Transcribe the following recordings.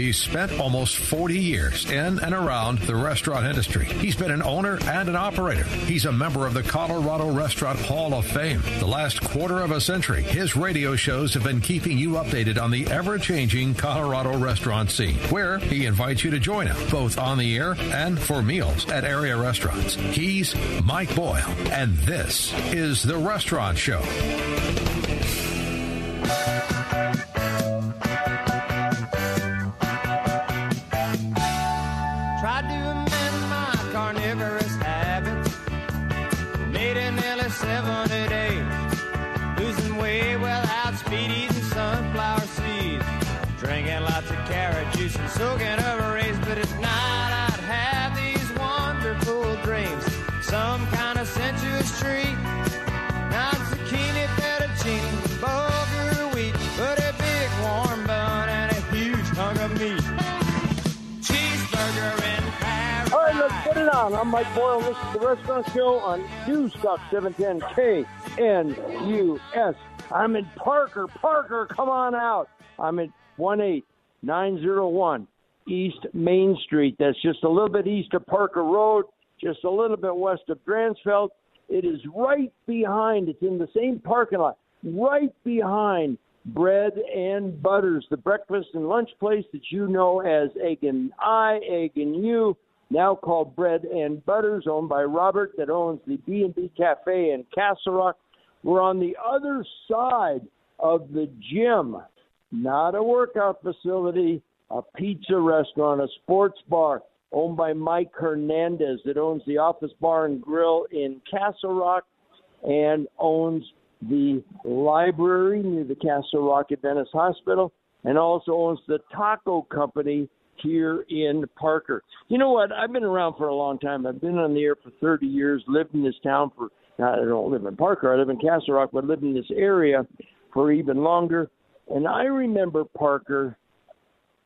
He's spent almost 40 years in and around the restaurant industry. He's been an owner and an operator. He's a member of the Colorado Restaurant Hall of Fame. The last quarter of a century, his radio shows have been keeping you updated on the ever changing Colorado restaurant scene, where he invites you to join him, both on the air and for meals at area restaurants. He's Mike Boyle, and this is The Restaurant Show. On. I'm Mike Boyle. This is the Restaurant Show on News Talk 710 KNUS. I'm in Parker. Parker, come on out. I'm at 18901 East Main Street. That's just a little bit east of Parker Road, just a little bit west of Dransfeldt. It is right behind, it's in the same parking lot, right behind Bread and Butters, the breakfast and lunch place that you know as Egg and I, Egg and You, now called Bread and Butters, owned by Robert, that owns the B&B Cafe in Castle Rock. We're on the other side of the gym, not a workout facility, a pizza restaurant, a sports bar owned by Mike Hernandez that owns the Office Bar and Grill in Castle Rock and owns the library near the Castle Rock at Adventist Hospital and also owns the taco company here in Parker. You know what? I've been around for a long time. I've been on the air for 30 years, lived in this town for, I don't live in Parker, I live in Castle Rock, but lived in this area for even longer. And I remember Parker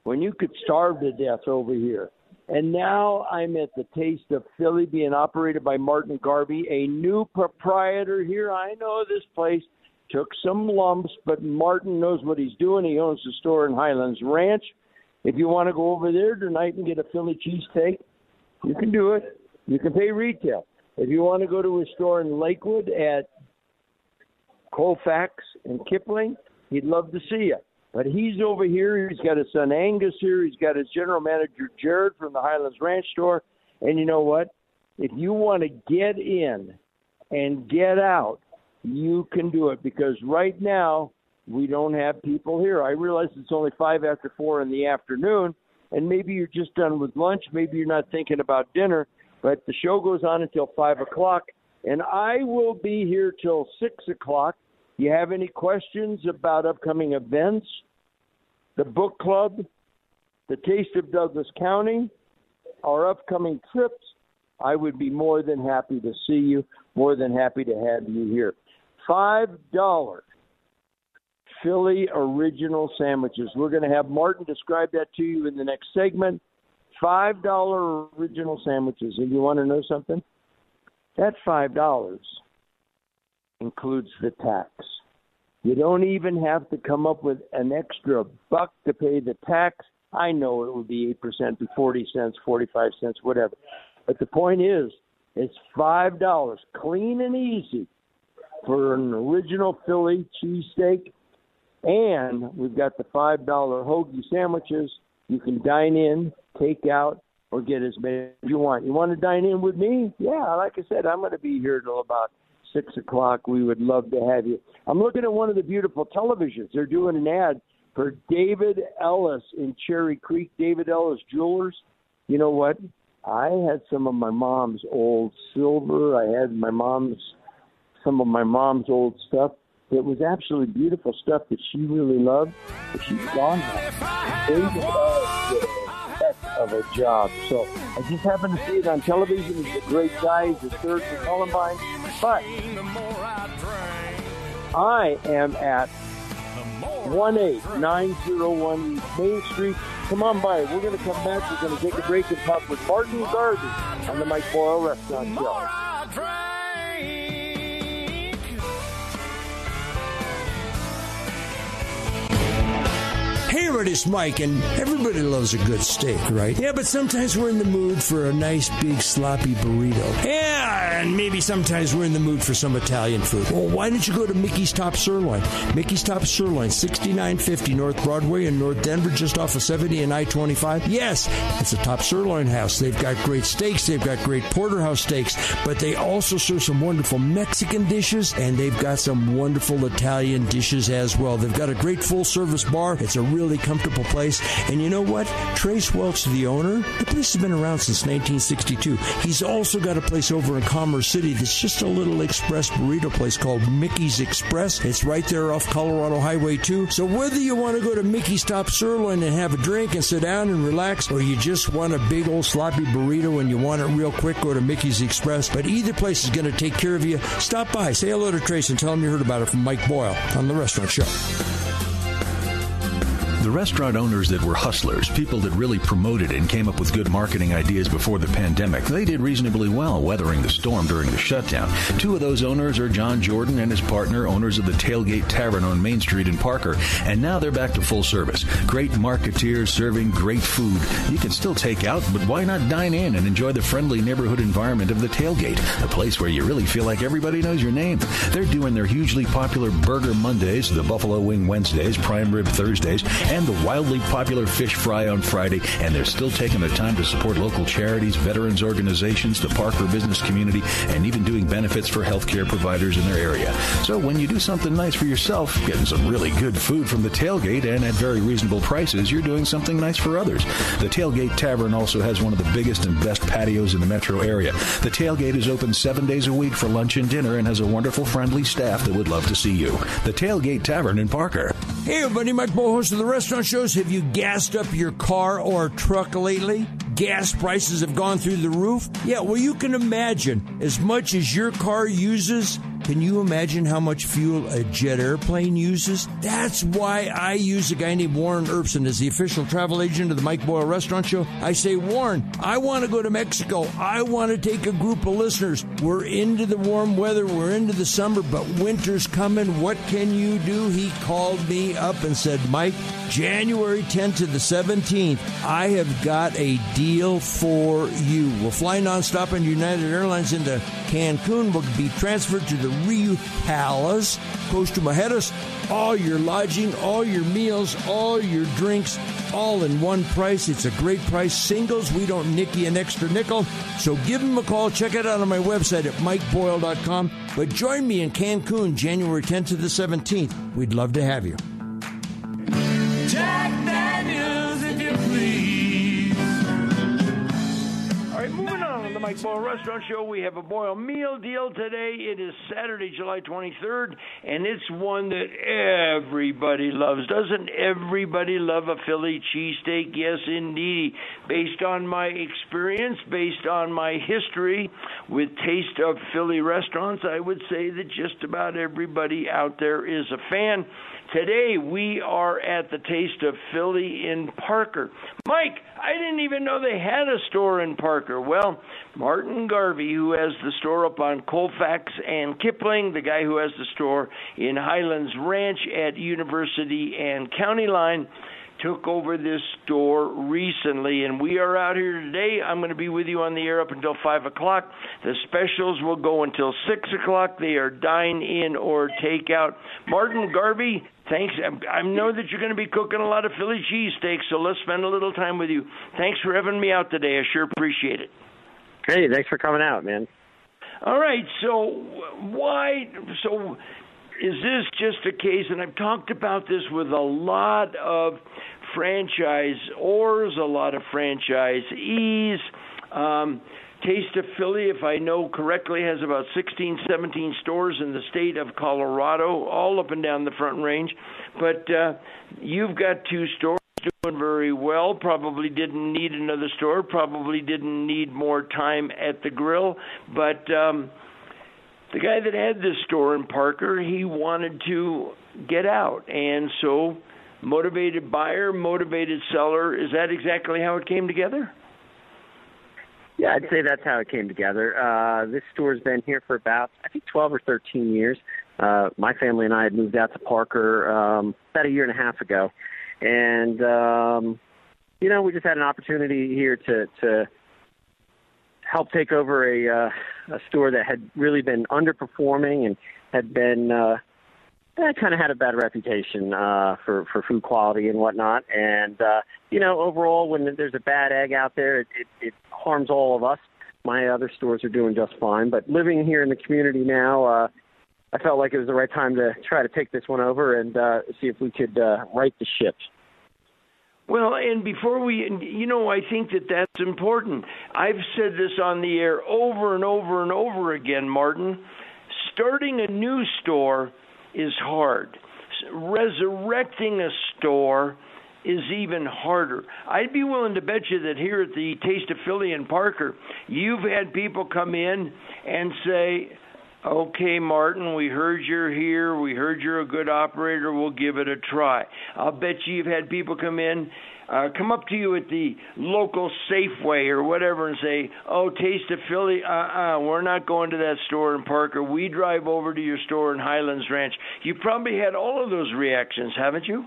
when you could starve to death over here. And now I'm at the Taste of Philly being operated by Martin Garvey, a new proprietor here. I know this place took some lumps, but Martin knows what he's doing. He owns the store in Highlands Ranch. If you want to go over there tonight and get a Philly cheesesteak, you can do it. You can pay retail. If you want to go to a store in Lakewood at Colfax and Kipling, he'd love to see you. But he's over here. He's got his son Angus here. He's got his general manager Jared from the Highlands Ranch store. And you know what? If you want to get in and get out, you can do it because right now we don't have people here. I realize it's only five after four in the afternoon, and maybe you're just done with lunch. Maybe you're not thinking about dinner, but the show goes on until five o'clock, and I will be here till six o'clock. You have any questions about upcoming events, the book club, the Taste of Douglas County, our upcoming trips? I would be more than happy to see you, more than happy to have you here. Five dollars Philly original sandwiches. We're going to have Martin describe that to you in the next segment. Five dollar original sandwiches. And you want to know something? That five dollars includes the tax. You don't even have to come up with an extra buck to pay the tax. I know it would be eight percent, be forty cents, forty five cents, whatever. But the point is, it's five dollars, clean and easy, for an original Philly cheesesteak. And we've got the five dollar hoagie sandwiches. You can dine in, take out, or get as many as you want. You want to dine in with me? Yeah, like I said, I'm going to be here till about six o'clock. We would love to have you. I'm looking at one of the beautiful televisions. They're doing an ad for David Ellis in Cherry Creek. David Ellis Jewelers. You know what? I had some of my mom's old silver. I had my mom's some of my mom's old stuff. It was absolutely beautiful stuff that she really loved. But she's gone now. They did a heck of a job. So I just happened to see it on television. He's a great guy. He's a third for Columbine. But I am at 18901 Main Street. Come on by. We're going to come back. We're going to take a break and talk with Martin Garvey on the Mike Boyle Restaurant Show. Everybody, it's Mike, and everybody loves a good steak, right? Yeah, but sometimes we're in the mood for a nice, big, sloppy burrito. Yeah, and maybe sometimes we're in the mood for some Italian food. Well, why don't you go to Mickey's Top Sirloin? Mickey's Top Sirloin, 6950 North Broadway in North Denver, just off of 70 and I 25. Yes, it's a top sirloin house. They've got great steaks, they've got great porterhouse steaks, but they also serve some wonderful Mexican dishes, and they've got some wonderful Italian dishes as well. They've got a great full service bar. It's a really comfortable place. And you know what? Trace Welch, the owner, the place has been around since 1962. He's also got a place over in Commerce City that's just a little express burrito place called Mickey's Express. It's right there off Colorado Highway 2. So whether you want to go to Mickey's Top Sirloin and have a drink and sit down and relax, or you just want a big old sloppy burrito and you want it real quick, go to Mickey's Express. But either place is going to take care of you. Stop by, say hello to Trace, and tell him you heard about it from Mike Boyle on The Restaurant Show. The restaurant owners that were hustlers, people that really promoted and came up with good marketing ideas before the pandemic, they did reasonably well weathering the storm during the shutdown. Two of those owners are John Jordan and his partner, owners of the Tailgate Tavern on Main Street in Parker, and now they're back to full service. Great marketeers serving great food. You can still take out, but why not dine in and enjoy the friendly neighborhood environment of the Tailgate, a place where you really feel like everybody knows your name. They're doing their hugely popular Burger Mondays, the Buffalo Wing Wednesdays, Prime Rib Thursdays, and the wildly popular fish fry on Friday, and they're still taking the time to support local charities, veterans organizations, the Parker business community, and even doing benefits for healthcare providers in their area. So when you do something nice for yourself, getting some really good food from the tailgate and at very reasonable prices, you're doing something nice for others. The Tailgate Tavern also has one of the biggest and best patios in the metro area. The tailgate is open seven days a week for lunch and dinner and has a wonderful, friendly staff that would love to see you. The Tailgate Tavern in Parker. Hey, everybody, Mike Boyle, host of the restaurant shows. Have you gassed up your car or truck lately? Gas prices have gone through the roof? Yeah, well, you can imagine as much as your car uses. Can you imagine how much fuel a jet airplane uses? That's why I use a guy named Warren Erbson as the official travel agent of the Mike Boyle Restaurant Show. I say, Warren, I want to go to Mexico. I want to take a group of listeners. We're into the warm weather, we're into the summer, but winter's coming. What can you do? He called me up and said, Mike, January 10th to the 17th, I have got a deal for you. We'll fly nonstop on United Airlines into Cancun. We'll be transferred to the Riu Palace, Costa Mujeres. All your lodging, all your meals, all your drinks, all in one price. It's a great price. Singles, we don't nick you an extra nickel. So give them a call. Check it out on my website at mikeboyle.com. But join me in Cancun January 10th to the 17th. We'd love to have you. Mike Boyle Restaurant Show, we have a Boyle meal deal today. It is Saturday, July 23rd, and it's one that everybody loves. Doesn't everybody love a Philly cheesesteak? Yes, indeed. Based on my experience, based on my history with Taste of Philly restaurants, I would say that just about everybody out there is a fan. Today we are at the Taste of Philly in Parker. Mike, I didn't even know they had a store in Parker. Well, Martin Garvey, who has the store up on Colfax and Kipling, the guy who has the store in Highlands Ranch at University and County Line, took over this store recently, and we are out here today. I'm going to be with you on the air up until 5 o'clock. The specials will go until 6 o'clock. They are dine in or take out. Martin Garvey, thanks. I know that you're going to be cooking a lot of Philly cheesesteaks, so let's spend a little time with you. Thanks for having me out today. I sure appreciate it. Hey, thanks for coming out, man. All right, so why? So is this just a case? And I've talked about this with a lot of franchisors, a lot of franchisees. Um, Taste of Philly, if I know correctly, has about 16, 17 stores in the state of Colorado, all up and down the Front Range. But uh, you've got two stores doing very well. Probably didn't need another store. Probably didn't need more time at the grill. But um, the guy that had this store in Parker, he wanted to get out, and so motivated buyer, motivated seller. Is that exactly how it came together? Yeah, I'd say that's how it came together. Uh, this store's been here for about, I think, 12 or 13 years. Uh, my family and I had moved out to Parker um, about a year and a half ago, and um, you know, we just had an opportunity here to to help take over a uh, a store that had really been underperforming and had been uh, that kind of had a bad reputation uh, for for food quality and whatnot. And uh, you know, overall, when there's a bad egg out there, it, it, it harms all of us. My other stores are doing just fine, but living here in the community now, uh, I felt like it was the right time to try to take this one over and uh, see if we could uh, right the ship. Well, and before we, you know, I think that that's important. I've said this on the air over and over and over again, Martin. Starting a new store is hard. Resurrecting a store is even harder. I'd be willing to bet you that here at the Taste of Philly in Parker, you've had people come in and say, Okay, Martin, we heard you're here. We heard you're a good operator. We'll give it a try. I'll bet you you've had people come in, uh, come up to you at the local Safeway or whatever and say, Oh, Taste of Philly, uh uh-uh, uh, we're not going to that store in Parker. We drive over to your store in Highlands Ranch. You probably had all of those reactions, haven't you?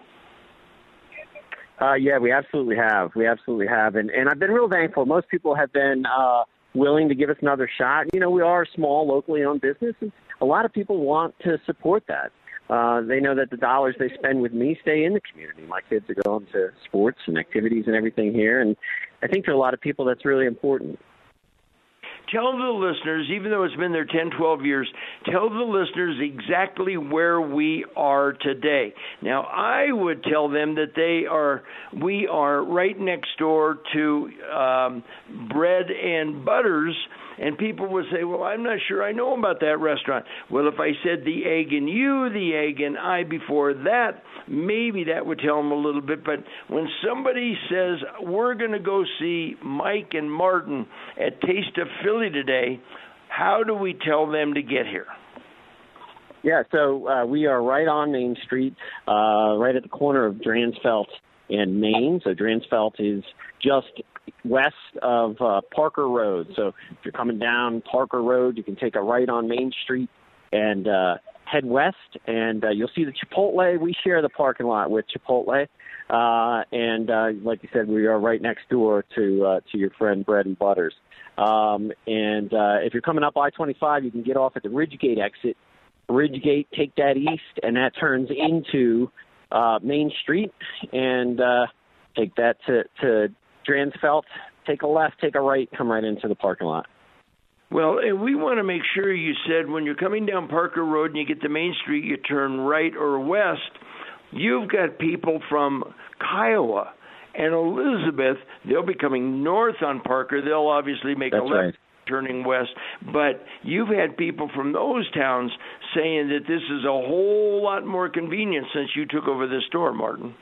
Uh, yeah, we absolutely have. We absolutely have, and and I've been real thankful. Most people have been uh, willing to give us another shot. You know, we are a small, locally owned business, and a lot of people want to support that. Uh, they know that the dollars they spend with me stay in the community. My kids are going to sports and activities and everything here, and I think for a lot of people that's really important tell the listeners, even though it's been there 10, 12 years, tell the listeners exactly where we are today. Now, I would tell them that they are, we are right next door to um, Bread and Butters and people would say, "Well, I'm not sure I know about that restaurant." Well, if I said the egg and you, the egg and I before that, maybe that would tell them a little bit. But when somebody says we're going to go see Mike and Martin at Taste of Philly today, how do we tell them to get here? Yeah, so uh, we are right on Main Street, uh, right at the corner of Dransfeldt and Main. So Dransfeldt is just west of uh, Parker Road. So if you're coming down Parker Road, you can take a right on Main Street and uh, head west, and uh, you'll see the Chipotle. We share the parking lot with Chipotle, uh, and uh, like you said, we are right next door to uh, to your friend Bread and Butters. Um, and uh, if you're coming up I-25, you can get off at the Ridgegate exit. Ridgegate, take that east, and that turns into uh, Main Street, and uh, take that to to Dransfeldt, take a left, take a right, come right into the parking lot. Well, and we want to make sure you said when you're coming down Parker Road and you get to Main Street, you turn right or west. You've got people from Kiowa and Elizabeth. They'll be coming north on Parker. They'll obviously make That's a left. Right. Turning west, but you've had people from those towns saying that this is a whole lot more convenient since you took over this store, Martin.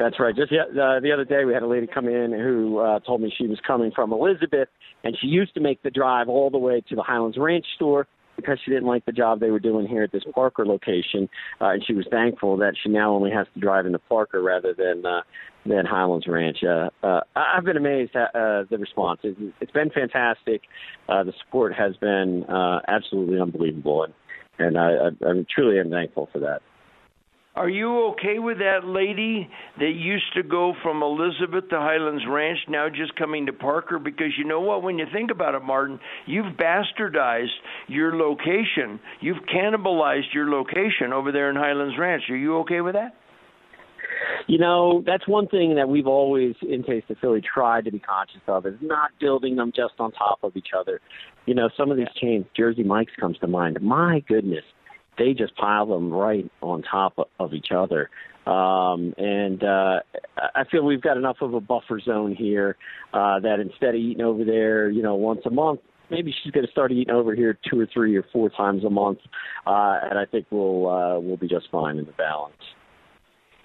That's right. Just uh, the other day, we had a lady come in who uh, told me she was coming from Elizabeth, and she used to make the drive all the way to the Highlands Ranch store because she didn't like the job they were doing here at this Parker location, uh, and she was thankful that she now only has to drive into Parker rather than uh, than Highlands Ranch. Uh, uh, I've been amazed at uh, the response. It, it's been fantastic. Uh, the support has been uh, absolutely unbelievable, and and I, I, I truly am thankful for that. Are you okay with that lady that used to go from Elizabeth to Highlands Ranch now just coming to Parker? Because you know what? When you think about it, Martin, you've bastardized your location. You've cannibalized your location over there in Highlands Ranch. Are you okay with that? You know, that's one thing that we've always in Taste of Philly tried to be conscious of is not building them just on top of each other. You know, some of these chains, Jersey Mike's comes to mind. My goodness, they just pile them right on top of each other. Um, and uh, I feel we've got enough of a buffer zone here uh, that instead of eating over there, you know, once a month, maybe she's going to start eating over here two or three or four times a month, uh, and I think we'll uh, we'll be just fine in the balance.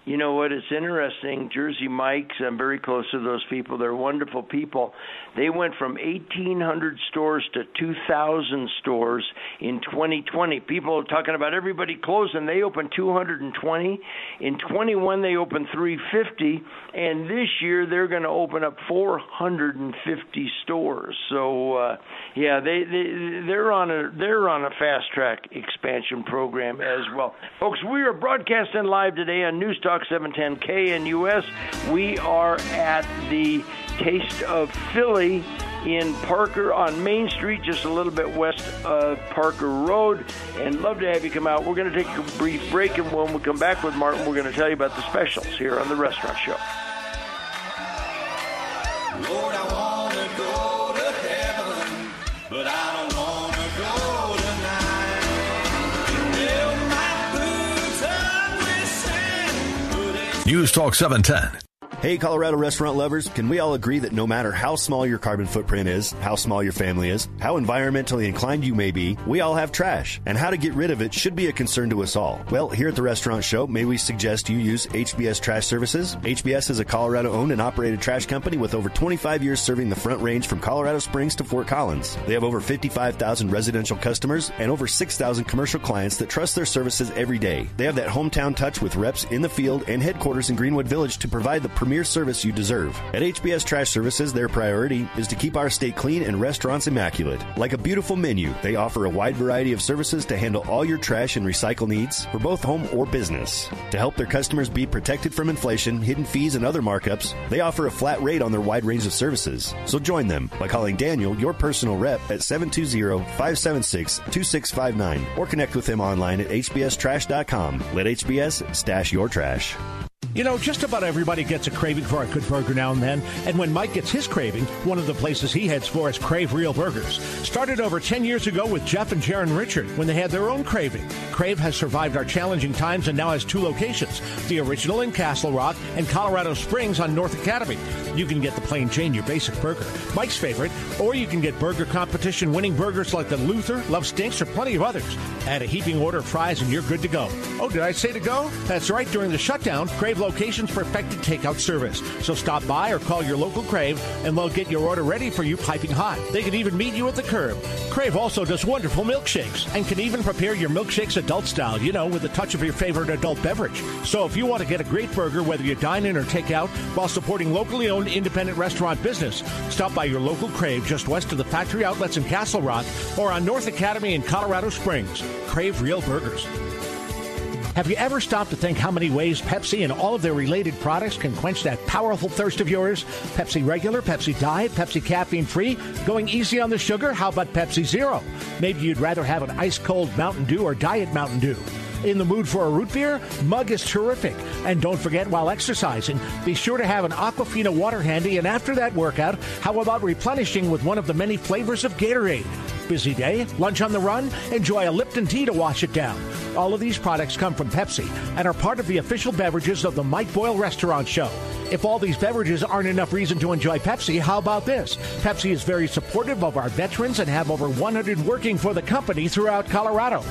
You know what? It's interesting. Jersey Mike's, I'm very close to those people. They're wonderful people. They went from 1,800 stores to 2,000 stores in 2020. People are talking about everybody closing. They opened 220. In 21, they opened 350. And this year, they're going to open up 450 stores. So, uh, yeah, they, they, they're, on a, they're on a fast track expansion program as well. Folks, we are broadcasting live today on News Talk. Talk 710 KNUS. We are at the Taste of Philly in Parker on Main Street, just a little bit west of Parker Road. And love to have you come out. We're going to take a brief break, and when we come back with Martin, we're going to tell you about the specials here on the Restaurant Show. News Talk 710. Hey, Colorado restaurant lovers, can we all agree that no matter how small your carbon footprint is, how small your family is, how environmentally inclined you may be, we all have trash, and how to get rid of it should be a concern to us all. Well, here at the Restaurant Show, may we suggest you use HBS Trash Services? HBS is a Colorado owned and operated trash company with over 25 years serving the front range from Colorado Springs to Fort Collins. They have over 55,000 residential customers and over 6,000 commercial clients that trust their services every day. They have that hometown touch with reps in the field and headquarters in Greenwood Village to provide the premier service you deserve. At HBS Trash Services, their priority is to keep our state clean and restaurants immaculate. Like a beautiful menu, they offer a wide variety of services to handle all your trash and recycle needs for both home or business. To help their customers be protected from inflation, hidden fees, and other markups, they offer a flat rate on their wide range of services. So join them by calling Daniel, your personal rep, at 720-576-2659 or connect with him online at hbstrash.com. Let HBS stash your trash. You know, just about everybody gets a craving for a good burger now and then. And when Mike gets his craving, one of the places he heads for is Crave Real Burgers. Started over 10 years ago with Jeff and Jaron Richard when they had their own craving. Crave has survived our challenging times and now has two locations the original in Castle Rock and Colorado Springs on North Academy. You can get the plain Jane, your basic burger, Mike's favorite, or you can get burger competition winning burgers like the Luther, Love Stinks, or plenty of others. Add a heaping order of fries and you're good to go. Oh, did I say to go? That's right. During the shutdown, Crave locations perfected takeout service. So stop by or call your local Crave and they'll get your order ready for you piping hot. They can even meet you at the curb. Crave also does wonderful milkshakes and can even prepare your milkshakes adult style, you know, with a touch of your favorite adult beverage. So if you want to get a great burger, whether you dine in or take out, while supporting locally owned independent restaurant business, stop by your local Crave just west of the factory outlets in Castle Rock or on North Academy in Colorado Springs. Crave Real Burgers. Have you ever stopped to think how many ways Pepsi and all of their related products can quench that powerful thirst of yours? Pepsi Regular, Pepsi Diet, Pepsi Caffeine Free, going easy on the sugar? How about Pepsi Zero? Maybe you'd rather have an ice cold Mountain Dew or Diet Mountain Dew. In the mood for a root beer? Mug is terrific. And don't forget, while exercising, be sure to have an Aquafina water handy. And after that workout, how about replenishing with one of the many flavors of Gatorade? Busy day, lunch on the run? Enjoy a Lipton tea to wash it down. All of these products come from Pepsi and are part of the official beverages of the Mike Boyle Restaurant Show. If all these beverages aren't enough reason to enjoy Pepsi, how about this? Pepsi is very supportive of our veterans and have over 100 working for the company throughout Colorado.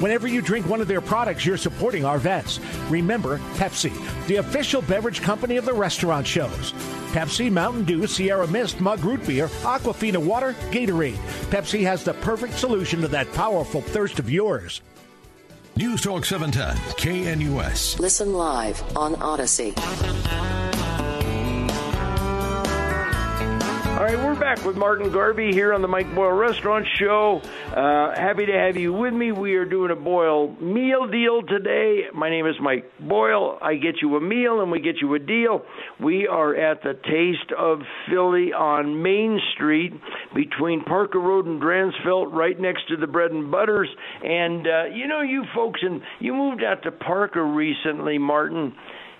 Whenever you drink one of their products, you're supporting our vets. Remember, Pepsi, the official beverage company of the restaurant shows. Pepsi, Mountain Dew, Sierra Mist, Mug Root Beer, Aquafina Water, Gatorade. Pepsi has the perfect solution to that powerful thirst of yours. News Talk 710, KNUS. Listen live on Odyssey. All right, we're back with Martin Garvey here on the Mike Boyle Restaurant Show. Uh, happy to have you with me. We are doing a Boyle meal deal today. My name is Mike Boyle. I get you a meal and we get you a deal. We are at the Taste of Philly on Main Street between Parker Road and Dransfeldt, right next to the Bread and Butters. And uh, you know, you folks, and you moved out to Parker recently, Martin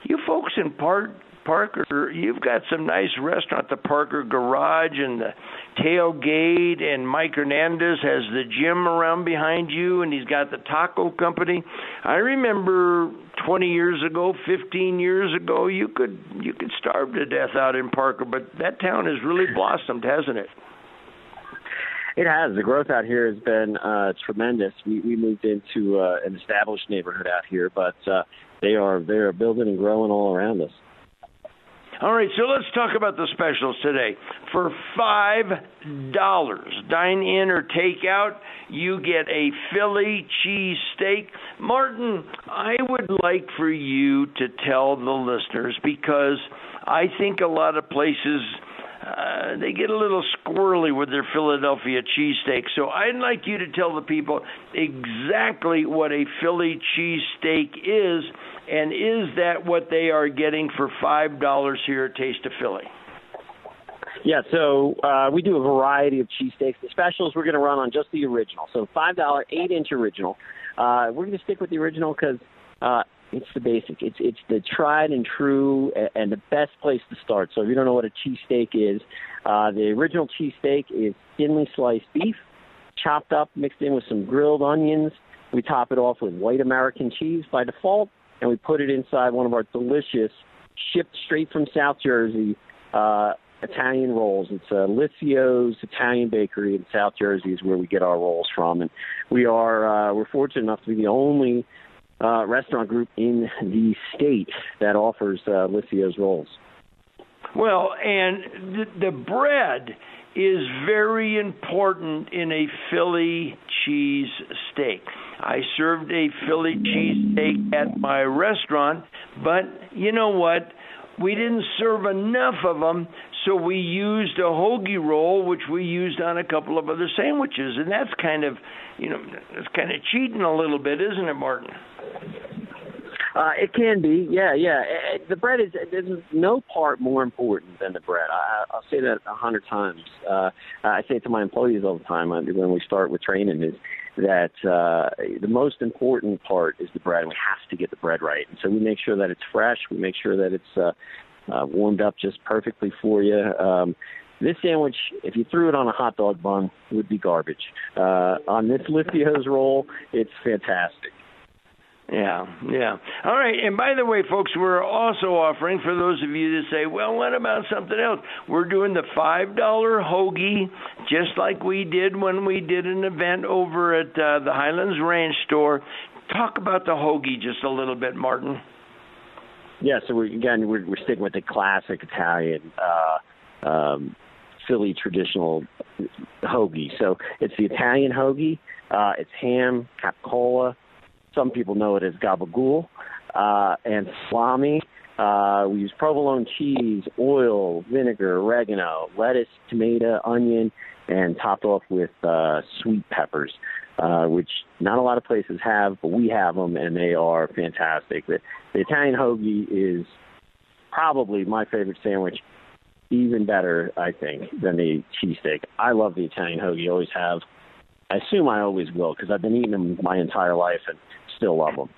you folks in part Parker, you've got some nice restaurant, the Parker Garage and the Tailgate, and Mike Hernandez has the gym around behind you, and he's got the taco company. I remember 20 years ago, 15 years ago, you could you could starve to death out in Parker, but that town has really blossomed, hasn't it? It has. The growth out here has been uh, tremendous. We we moved into uh, an established neighborhood out here, but uh, they are they are building and growing all around us. All right, so let's talk about the specials today. For five dollars, dine in or take out, you get a Philly cheese steak. Martin, I would like for you to tell the listeners because I think a lot of places uh, they get a little squirrely with their Philadelphia cheesesteak. So I'd like you to tell the people exactly what a Philly cheesesteak is, and is that what they are getting for five dollars here at Taste of Philly? Yeah, so uh, we do a variety of cheesesteaks. The specials we're going to run on just the original. So five dollar, eight inch original. Uh, we're going to stick with the original because uh, it's the basic. It's it's the tried and true and the best place to start. So if you don't know what a cheesesteak is, uh, the original cheesesteak is thinly sliced beef, chopped up, mixed in with some grilled onions. We top it off with white American cheese by default, and we put it inside one of our delicious, shipped straight from South Jersey, uh, Italian rolls. It's uh, Liscio's Italian Bakery in South Jersey is where we get our rolls from, and we are uh, we're fortunate enough to be the only uh, restaurant group in the state that offers uh, Liscio's rolls. Well, and the, the bread is very important in a Philly cheese steak. I served a Philly cheese steak at my restaurant, but you know what? We didn't serve enough of them, so we used a hoagie roll, which we used on a couple of other sandwiches, and that's kind of, you know, that's kind of cheating a little bit, isn't it, Martin? Uh, it can be, yeah, yeah. Eh, the bread is there's no part more important than the bread. I, I'll say that a hundred times. Uh, I say it to my employees all the time uh, when we start with training is that uh, the most important part is the bread. We have to get the bread right, and so we make sure that it's fresh. We make sure that it's uh, uh, warmed up just perfectly for you. Um, this sandwich, if you threw it on a hot dog bun, would be garbage. Uh, on this Liscio's roll, it's fantastic. Yeah, yeah. All right. And by the way, folks, we're also offering for those of you that say, well, what about something else? We're doing the $5 hoagie, just like we did when we did an event over at uh, the Highlands Ranch store. Talk about the hoagie just a little bit, Martin. Yeah, so we, again, we're, we're sticking with the classic Italian uh, um, Philly traditional hoagie. So it's the Italian hoagie. Uh, it's ham, capicola, some people know it as gabagool, uh, and salami. Uh, we use provolone cheese, oil, vinegar, oregano, lettuce, tomato, onion, and topped off with uh, sweet peppers, uh, which not a lot of places have, but we have them, and they are fantastic. The, the Italian hoagie is probably my favorite sandwich, even better, I think, than the cheesesteak. I love the Italian hoagie, always have. I assume I always will because I've been eating them my entire life, and still love them.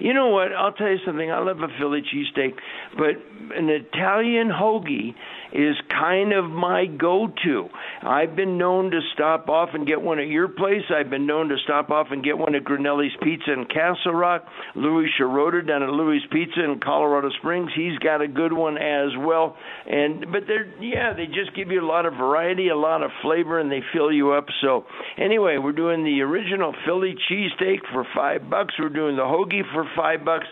You know what? I'll tell you something. I love a Philly cheesesteak, but an Italian hoagie is kind of my go-to. I've been known to stop off and get one at your place. I've been known to stop off and get one at Grinelli's Pizza in Castle Rock. Louis Schroeder down at Louis Pizza in Colorado Springs, he's got a good one as well. And but they're yeah, they just give you a lot of variety, a lot of flavor, and they fill you up. So anyway, we're doing the original Philly cheesesteak for five bucks. We're doing the hoagie for five bucks.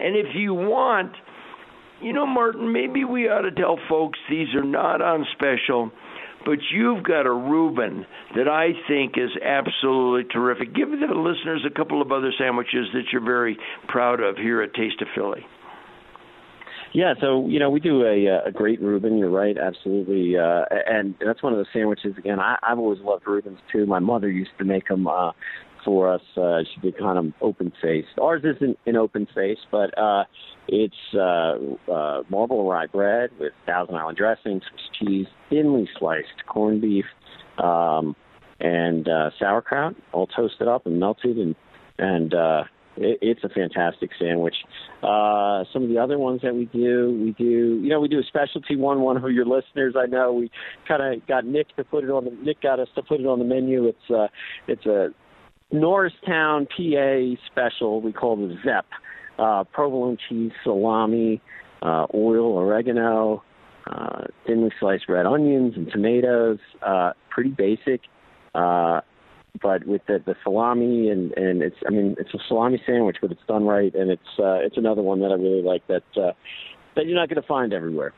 And if you want you know, Martin, maybe we ought to tell folks these are not on special, but you've got a Reuben that I think is absolutely terrific. Give the listeners a couple of other sandwiches that you're very proud of here at Taste of Philly. Yeah, so you know we do a a great Reuben. You're right, absolutely, uh, and that's one of the sandwiches. Again, I, I've always loved Reubens too. My mother used to make them uh, for us. Uh, she did kind of open faced. Ours isn't an open face, but uh, it's uh, uh, marble rye bread with Thousand Island dressing, Swiss cheese, thinly sliced corned beef, um, and uh, sauerkraut, all toasted up and melted, and and uh, it, it's a fantastic sandwich. Uh, some of the other ones that we do, we do, you know, we do a specialty one. One of your listeners, I know, we kind of got Nick to put it on the. Nick got us to put it on the menu. It's uh, it's a Norristown, PA special. We call the Zep. Uh, provolone cheese, salami, uh, oil, oregano, uh, thinly sliced red onions and tomatoes. Uh, pretty basic. Uh, but with the, the salami and and it's I mean it's a salami sandwich, but it's done right, and it's uh, it's another one that I really like that uh, that you're not going to find everywhere.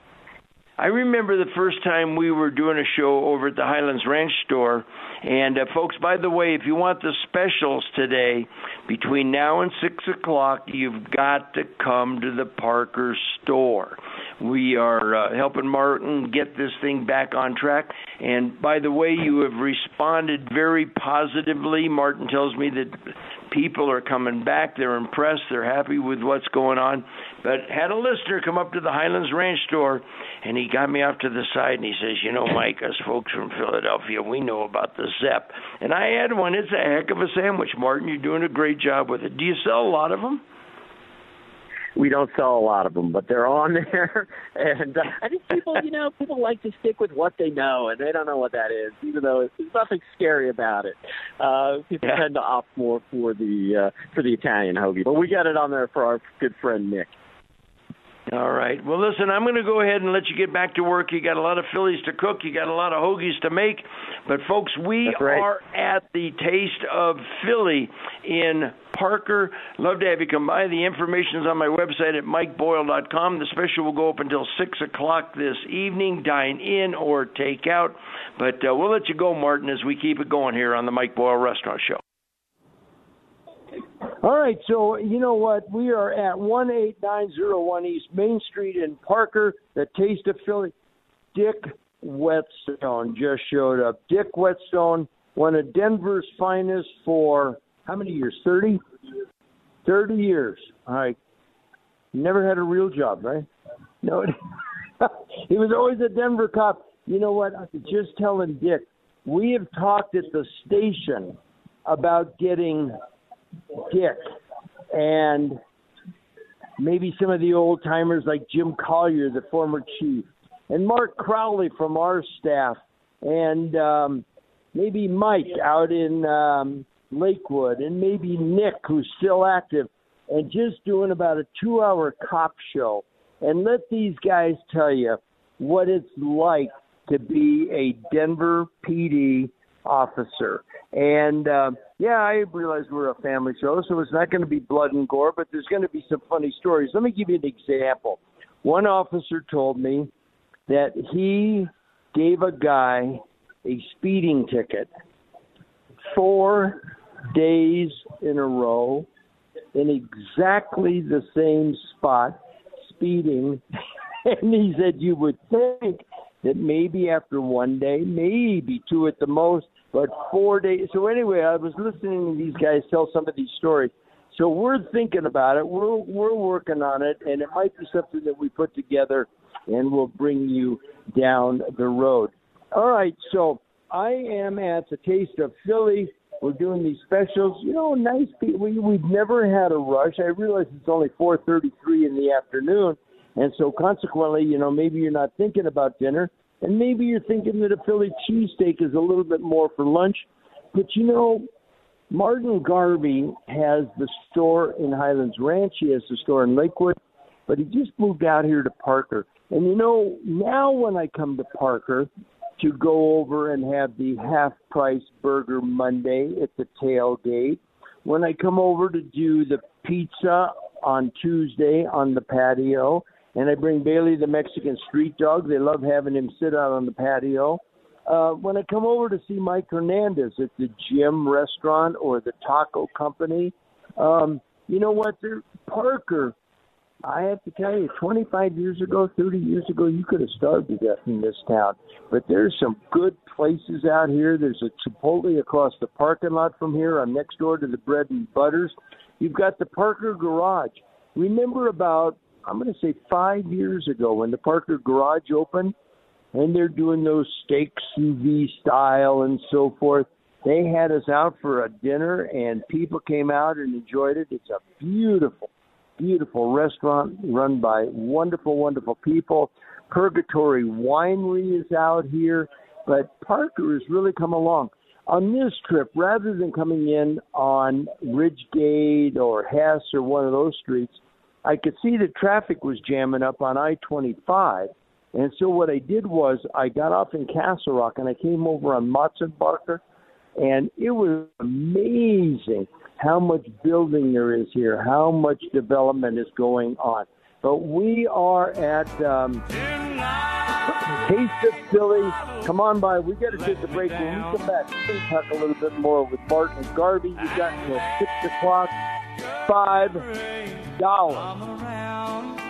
I remember the first time we were doing a show over at the Highlands Ranch store. And uh, folks, by the way, if you want the specials today, between now and six o'clock, you've got to come to the Parker store. We are uh, helping Martin get this thing back on track. And by the way, you have responded very positively. Martin tells me that people are coming back. They're impressed. They're happy with what's going on. But had a listener come up to the Highlands Ranch store, and he got me off to the side and he says, "You know, Mike, us folks from Philadelphia, we know about the Zep." And I had one. It's a heck of a sandwich, Martin. You're doing a great job with it. Do you sell a lot of them? We don't sell a lot of them, but they're on there. And uh, I think people, you know, people like to stick with what they know, and they don't know what that is, even though there's nothing scary about it. Uh, people yeah. tend to opt more for the uh, for the Italian hoagie, but we got it on there for our good friend Nick. All right. Well, listen, I'm going to go ahead and let you get back to work. You got a lot of Phillies to cook. You got a lot of hoagies to make. But, folks, we right. are at the Taste of Philly in Parker. Love to have you come by. The information is on my website at mikeboyle.com. The special will go up until 6 o'clock this evening. Dine in or take out. But uh, we'll let you go, Martin, as we keep it going here on the Mike Boyle Restaurant Show. All right, so you know what? We are at 18901 East Main Street in Parker, the Taste of Philly. Dick Whetstone just showed up. Dick Whetstone, one of Denver's finest for how many years? 30? 30 years. All right. Never had a real job, right? No. he was always a Denver cop. You know what? I'm just telling Dick, we have talked at the station about getting Dick and maybe some of the old timers like Jim Collier, the former chief, and Mark Crowley from our staff, and um, maybe Mike out in um, Lakewood, and maybe Nick, who's still active, and just doing about a two hour cop show. And let these guys tell you what it's like to be a Denver PD officer. And uh, yeah, I realize we're a family show, so it's not going to be blood and gore, but there's going to be some funny stories. Let me give you an example. One officer told me that he gave a guy a speeding ticket four days in a row in exactly the same spot, speeding. and he said, You would think that maybe after one day, maybe two at the most, but four days. So anyway, I was listening to these guys tell some of these stories. So we're thinking about it. We're we're working on it, and it might be something that we put together, and we'll bring you down the road. All right. So I am at the Taste of Philly. We're doing these specials. You know, nice people. We, we've never had a rush. I realize it's only 4:33 in the afternoon, and so consequently, you know, maybe you're not thinking about dinner. And maybe you're thinking that a Philly cheesesteak is a little bit more for lunch. But you know, Martin Garvey has the store in Highlands Ranch. He has the store in Lakewood. But he just moved out here to Parker. And you know, now when I come to Parker to go over and have the half price burger Monday at the tailgate, when I come over to do the pizza on Tuesday on the patio, and I bring Bailey the Mexican street dog. They love having him sit out on the patio. Uh, when I come over to see Mike Hernandez at the Gym Restaurant or the Taco Company, um, you know what? They're, Parker, I have to tell you, 25 years ago, 30 years ago, you could have starved to death in this town. But there's some good places out here. There's a Chipotle across the parking lot from here. I'm next door to the Bread and Butters. You've got the Parker Garage. Remember about I'm going to say five years ago when the Parker Garage opened, and they're doing those steak sous vide style and so forth. They had us out for a dinner, and people came out and enjoyed it. It's a beautiful, beautiful restaurant run by wonderful, wonderful people. Purgatory Winery is out here, but Parker has really come along. On this trip, rather than coming in on Ridgegate or Hess or one of those streets, I could see that traffic was jamming up on I 25. And so what I did was I got off in Castle Rock and I came over on Motsenbocker, and it was amazing how much building there is here, how much development is going on. But we are at um, Taste of Philly. Come on by. We got to take a break. When we come back, we're talk a little bit more with Martin Garvey. We got until 6 o'clock. Five dollars.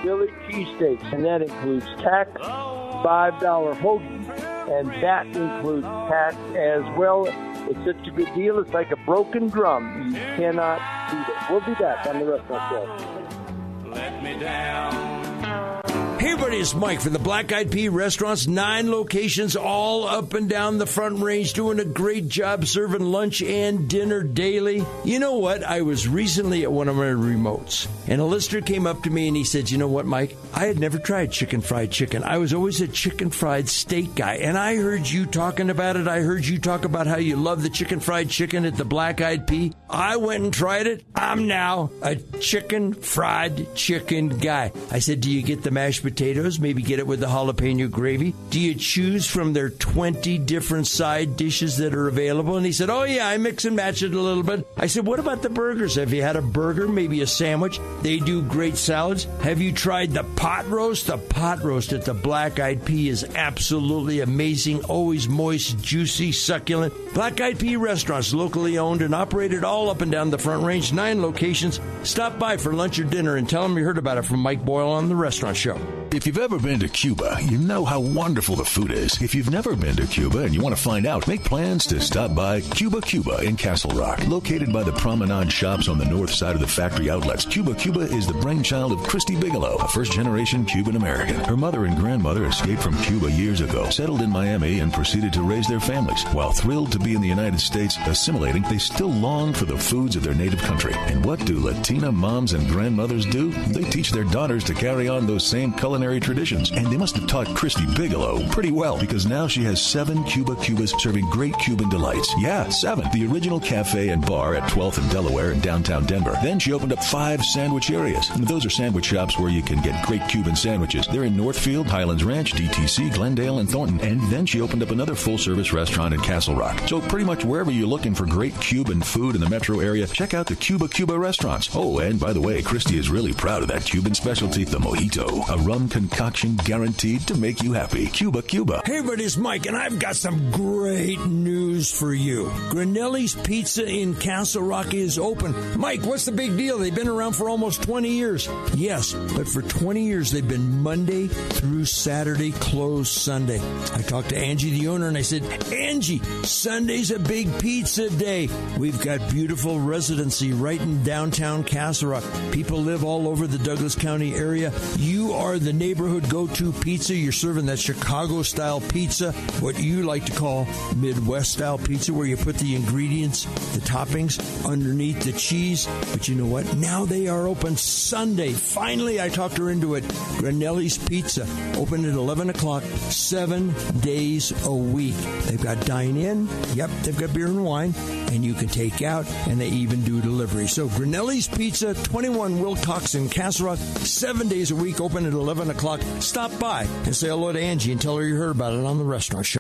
Philly cheesesteaks, and that includes tax. Five dollar hoagie, and that includes tax as well. It's such a good deal. It's like a broken drum. You cannot beat it. We'll be back on the restaurant show. Let me down. Hey everybody, it's Mike from the Black Eyed Pea Restaurants. Nine locations all up and down the front range doing a great job serving lunch and dinner daily. You know what? I was recently at one of my remotes and a listener came up to me and he said, you know what, Mike? I had never tried chicken fried chicken. I was always a chicken fried steak guy and I heard you talking about it. I heard you talk about how you love the chicken fried chicken at the Black Eyed Pea. I went and tried it. I'm now a chicken fried chicken guy. I said, do you get the mashed potatoes, maybe get it with the jalapeno gravy. Do you choose from their 20 different side dishes that are available? And he said, Oh, yeah, I mix and match it a little bit. I said, What about the burgers? Have you had a burger, maybe a sandwich? They do great salads. Have you tried the pot roast? The pot roast at the Black Eyed Pea is absolutely amazing, always moist, juicy, succulent. Black Eyed Pea restaurants, locally owned and operated all up and down the Front Range, nine locations. Stop by for lunch or dinner and tell them you heard about it from Mike Boyle on the restaurant show. If you've ever been to Cuba, you know how wonderful the food is. If you've never been to Cuba and you want to find out, make plans to stop by Cuba Cuba in Castle Rock. Located by the promenade shops on the north side of the factory outlets, Cuba Cuba is the brainchild of Christy Bigelow, a first generation Cuban American. Her mother and grandmother escaped from Cuba years ago, settled in Miami, and proceeded to raise their families. While thrilled to be in the United States assimilating, they still long for the foods of their native country. And what do Latina moms and grandmothers do? They teach their daughters to carry on those same culinary traditions. And they must have taught Christy Bigelow pretty well because now she has seven Cuba Cubas serving great Cuban delights. Yeah, seven. The original cafe and bar at 12th and Delaware in downtown Denver. Then she opened up five sandwich areas. And those are sandwich shops where you can get great Cuban sandwiches. They're in Northfield, Highlands Ranch, DTC, Glendale, and Thornton. And then she opened up another full service restaurant in Castle Rock. So pretty much wherever you're looking for great Cuban food in the metro area, check out the Cuba Cuba restaurants. Oh, and by the way, Christy is really proud of that Cuban specialty, the mojito, a rum concoction guaranteed to make you happy. Cuba Cuba. Hey, everybody, it's Mike, and I've got some great news for you. Granelli's Pizza in Castle Rock is open. Mike, what's the big deal? They've been around for almost 20 years. Yes, but for 20 years, they've been Monday through Saturday, closed Sunday. I talked to Angie, the owner, and I said, Angie, Sunday's a big pizza day. We've got beautiful residency right in downtown Castle Rock. People live all over the Douglas County area. You are the neighborhood go to pizza. You're serving that Chicago style pizza, what you like to call Midwest style pizza, where you put the ingredients, the toppings underneath the cheese. But you know what? Now they are open Sunday. Finally, I talked her into it. Granelli's Pizza, open at 11 o'clock, seven days a week. They've got dine in. Yep, they've got beer and wine, and you can take out, and they even do delivery. So Granelli's Pizza, 21 Wilcox in Castle seven days a week, open at 11 o'clock. Stop by and say hello to Angie and tell her you heard about it on the restaurant show.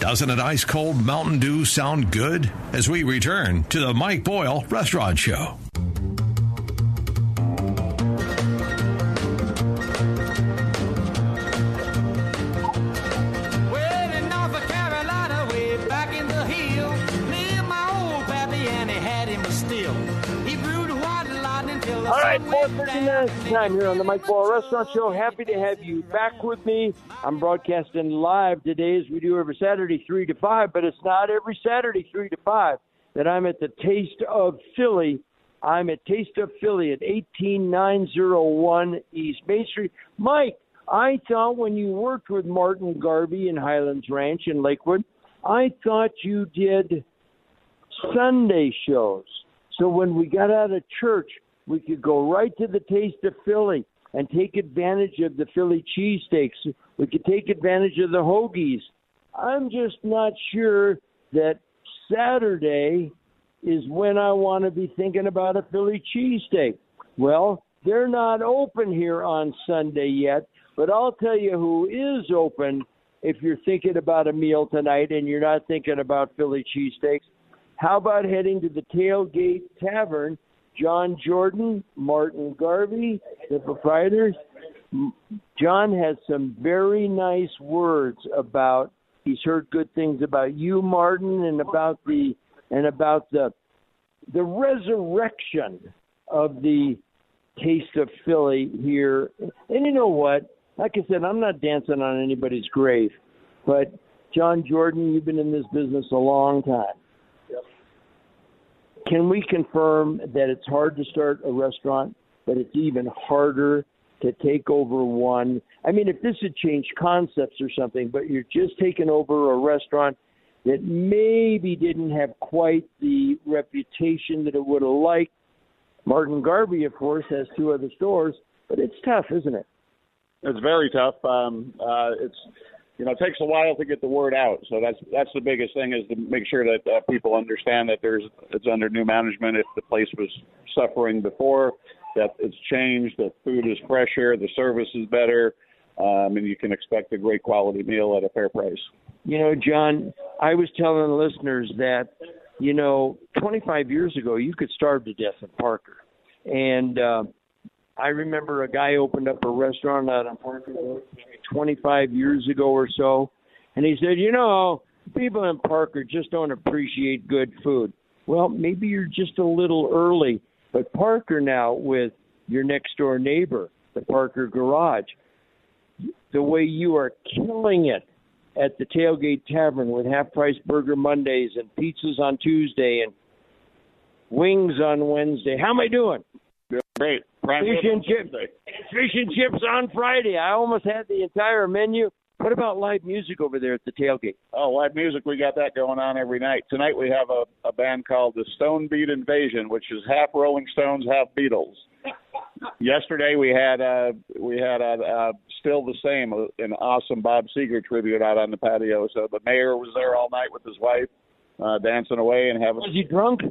Doesn't an ice cold Mountain Dew sound good? As we return to the Mike Boyle Restaurant Show. 10:30 minutes time here on the Mike Boyle Restaurant Show. Happy to have you back with me. I'm broadcasting live today as we do every Saturday, 3 to 5, but it's not every Saturday, 3 to 5, that I'm at the Taste of Philly. I'm at Taste of Philly at 18901 East Main Street. Mike, I thought when you worked with Martin Garvey in Highlands Ranch in Lakewood, I thought you did Sunday shows. So when we got out of church, we could go right to the Taste of Philly and take advantage of the Philly cheesesteaks. We could take advantage of the hoagies. I'm just not sure that Saturday is when I want to be thinking about a Philly cheesesteak. Well, they're not open here on Sunday yet, but I'll tell you who is open if you're thinking about a meal tonight and you're not thinking about Philly cheesesteaks. How about heading to the Tailgate Tavern? John Jordan, Martin Garvey, the proprietors. John has some very nice words about. He's heard good things about you, Martin, and about the and about the the resurrection of the taste of Philly here. And you know what? Like I said, I'm not dancing on anybody's grave, but John Jordan, you've been in this business a long time. Can we confirm that it's hard to start a restaurant, but it's even harder to take over one? I mean, if this had changed concepts or something, but you're just taking over a restaurant that maybe didn't have quite the reputation that it would have liked. Martin Garvey, of course, has two other stores, but it's tough, isn't it? It's very tough. Um, uh, it's you know it takes a while to get the word out, so that's that's the biggest thing is to make sure that uh, people understand that there's it's under new management. If the place was suffering before, that it's changed, that food is fresher, the service is better, um, and you can expect a great quality meal at a fair price. You know, John, I was telling the listeners that, you know, 25 years ago, you could starve to death in Parker. And uh, I remember a guy opened up a restaurant out on Parker Road 25 years ago or so. And he said, you know, people in Parker just don't appreciate good food. Well, maybe you're just a little early. But Parker now, with your next door neighbor, the Parker Garage, the way you are killing it at the Tailgate Tavern with half price burger Mondays and pizzas on Tuesday and wings on Wednesday. How am I doing? Great. Prime fish and chips. Fish and chips on Friday. I almost had the entire menu. What about live music over there at the tailgate? Oh, live music, we got that going on every night. Tonight we have a, a band called the Stone Beat Invasion, which is half Rolling Stones, half Beatles. Yesterday we had uh we had a, uh still the same an awesome Bob Seger tribute out on the patio. So the mayor was there all night with his wife, uh dancing away and having. Was he drunk?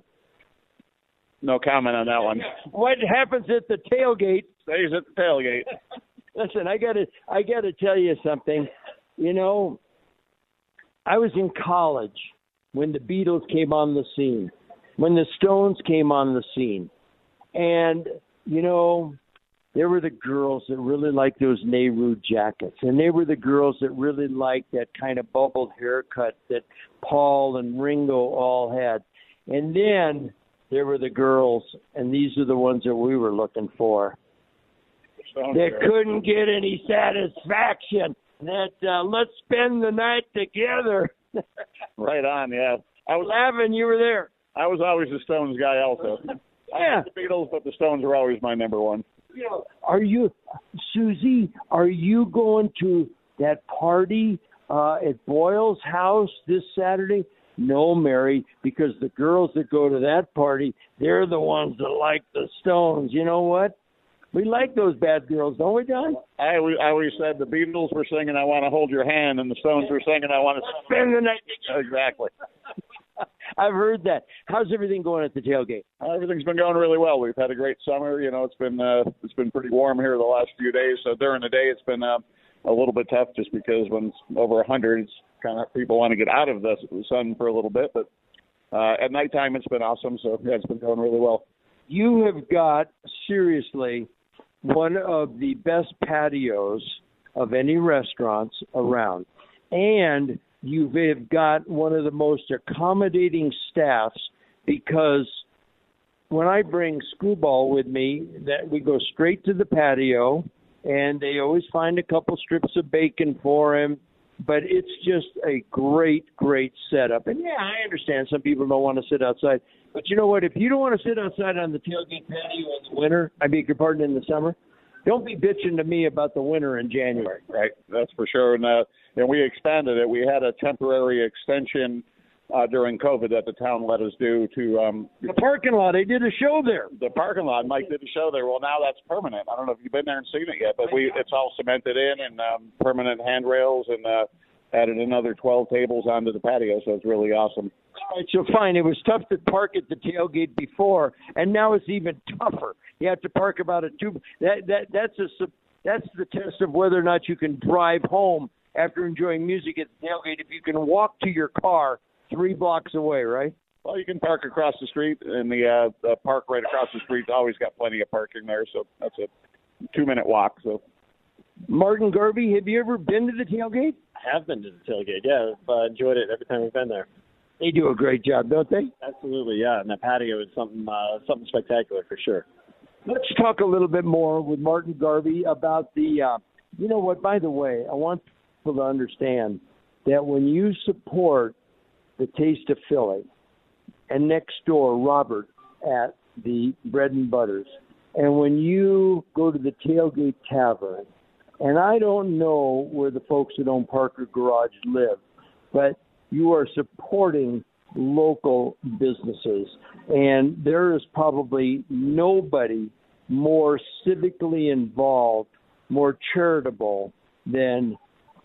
No comment on that one. What happens at the tailgate stays at the tailgate. Listen, I got to I got to tell you something. You know, I was in college when the Beatles came on the scene, when the Stones came on the scene, and you know, there were the girls that really liked those Nehru jackets, and they were the girls that really liked that kind of bubbled haircut that Paul and Ringo all had, and then there were the girls, and these are the ones that we were looking for. That couldn't get any satisfaction. That uh, let's spend the night together. right on, yeah. I was laughing. You were there. I was always the Stones guy, also. Yeah, the Beatles, but the Stones are always my number one. You know, are you, Susie? Are you going to that party uh, at Boyle's house this Saturday? No, Mary, because the girls that go to that party, they're the ones that like the Stones. You know what? We like those bad girls, don't we, John? I always, I always said the Beatles were singing "I Want to Hold Your Hand" and the Stones were singing "I Want to Spend the Night." Exactly. I've heard that. How's everything going at the tailgate? Everything's been going really well. We've had a great summer. You know, it's been uh, it's been pretty warm here the last few days. So during the day, it's been uh, a little bit tough just because when it's over a 100, it's kind of people want to get out of the sun for a little bit. But uh, at nighttime, it's been awesome. So yeah, it's been going really well. You have got seriously one of the best patios of any restaurants around, and you've got one of the most accommodating staffs because when I bring Screwball with me, that we go straight to the patio, and they always find a couple strips of bacon for him. But it's just a great, great setup. And yeah, I understand some people don't want to sit outside. But you know what? If you don't want to sit outside on the tailgate patio in the winter, I beg your pardon, in the summer, don't be bitching to me about the winter in January. Right, that's for sure. And uh, and we expanded it. We had a temporary extension uh, during COVID that the town let us do to um, the parking lot. They did a show there. The parking lot. Mike did a show there. Well, now that's permanent. I don't know if you've been there and seen it yet, but we it's all cemented in and um, permanent handrails and uh, added another 12 tables onto the patio, so it's really awesome. All right, so fine. It was tough to park at the tailgate before, and now it's even tougher. You have to park about a two. That that that's a that's the test of whether or not you can drive home after enjoying music at the tailgate. If you can walk to your car three blocks away, right? Well, you can park across the street, and the, uh, the park right across the street's always got plenty of parking there, so that's a two-minute walk. So, Martin Garvey, have you ever been to the tailgate? I have been to the tailgate. Yeah, I've uh, enjoyed it every time we've been there. They do a great job, don't they? Absolutely, yeah. And the patio is something uh, something spectacular for sure. Let's talk a little bit more with Martin Garvey about the. Uh, you know what? By the way, I want people to understand that when you support the Taste of Philly, and next door Robert at the Bread and Butters, and when you go to the Tailgate Tavern, and I don't know where the folks that own Parker Garage live, but you are supporting local businesses. And there is probably nobody more civically involved, more charitable than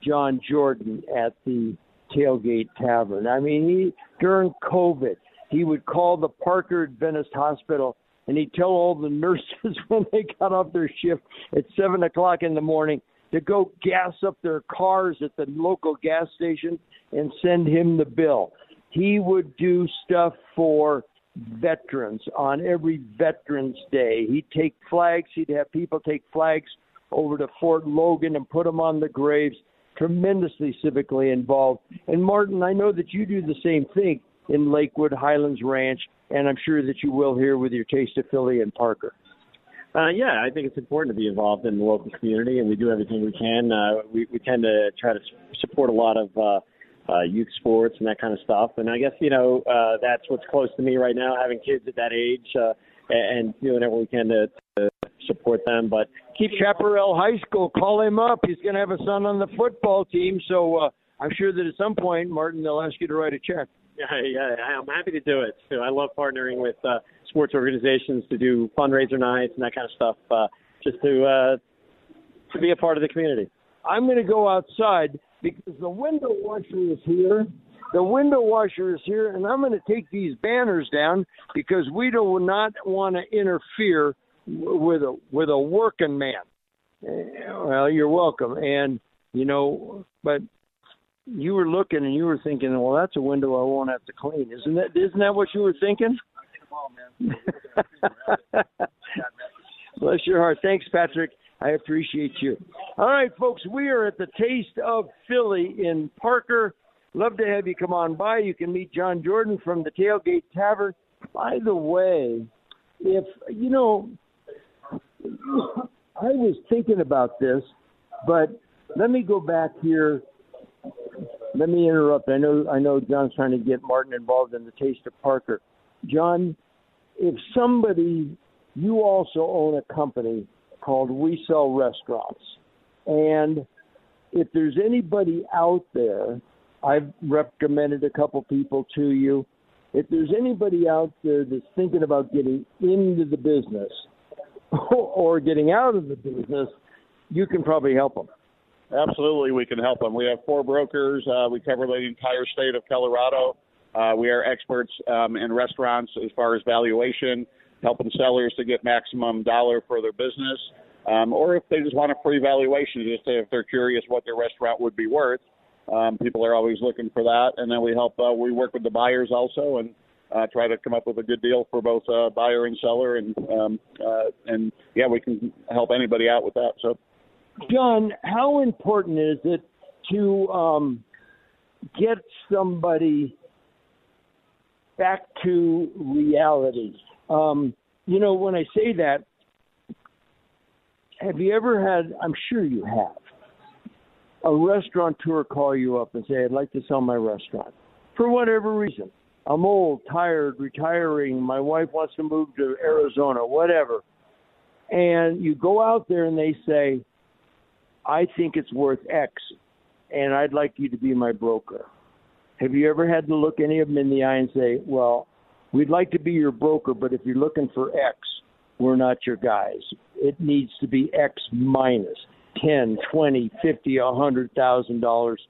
John Jordan at the Tailgate Tavern. I mean, he during COVID, he would call the Parker Adventist Hospital and he'd tell all the nurses when they got off their shift at seven o'clock in the morning to go gas up their cars at the local gas station and send him the bill. He would do stuff for veterans on every Veterans Day. He'd take flags, he'd have people take flags over to Fort Logan and put them on the graves. Tremendously civically involved. And Martin, I know that you do the same thing in Lakewood Highlands Ranch, and I'm sure that you will here with your Taste of Philly and Parker. Uh, yeah, I think it's important to be involved in the local community, and we do everything we can. Uh, we, we tend to try to support a lot of uh, uh, youth sports and that kind of stuff. And I guess you know uh, that's what's close to me right now, having kids at that age uh, and doing everything we can to, to support them. But keep Chaparral High School. Call him up. He's going to have a son on the football team, so uh, I'm sure that at some point, Martin, they'll ask you to write a check. Yeah, yeah, I'm happy to do it. So I love partnering with uh, sports organizations to do fundraiser nights and that kind of stuff, uh, just to uh, to be a part of the community. I'm going to go outside because the window washer is here. The window washer is here, and I'm going to take these banners down because we do not want to interfere with a with a working man. Well, you're welcome, and you know, but you were looking and you were thinking, well, that's a window I won't have to clean. Isn't that isn't that what you were thinking? Bless your heart. Thanks, Patrick. I appreciate you. All right, folks, we are at the Taste of Philly in Parker. Love to have you come on by. You can meet John Jordan from the Tailgate Tavern. By the way, if you know, I was thinking about this, but let me go back here let me interrupt. I know I know John's trying to get Martin involved in the Taste of Parker. John, if somebody you also own a company called We Sell Restaurants, and if there's anybody out there, I've recommended a couple people to you. If there's anybody out there that's thinking about getting into the business or getting out of the business, you can probably help them. Absolutely, we can help them. We have four brokers. Uh, we cover the entire state of Colorado. Uh, we are experts um, in restaurants as far as valuation, helping sellers to get maximum dollar for their business, um, or if they just want a free valuation, just if they're curious what their restaurant would be worth. Um, people are always looking for that, and then we help. Uh, we work with the buyers also, and uh, try to come up with a good deal for both uh, buyer and seller, and um, uh, and yeah, we can help anybody out with that. So. John, how important is it to um, get somebody back to reality? Um, you know, when I say that, have you ever had, I'm sure you have, a restaurateur call you up and say, I'd like to sell my restaurant for whatever reason? I'm old, tired, retiring, my wife wants to move to Arizona, whatever. And you go out there and they say, I think it's worth X, and I'd like you to be my broker. Have you ever had to look any of them in the eye and say, well, we'd like to be your broker, but if you're looking for X, we're not your guys. It needs to be X minus ten, twenty, fifty, a hundred thousand dollars,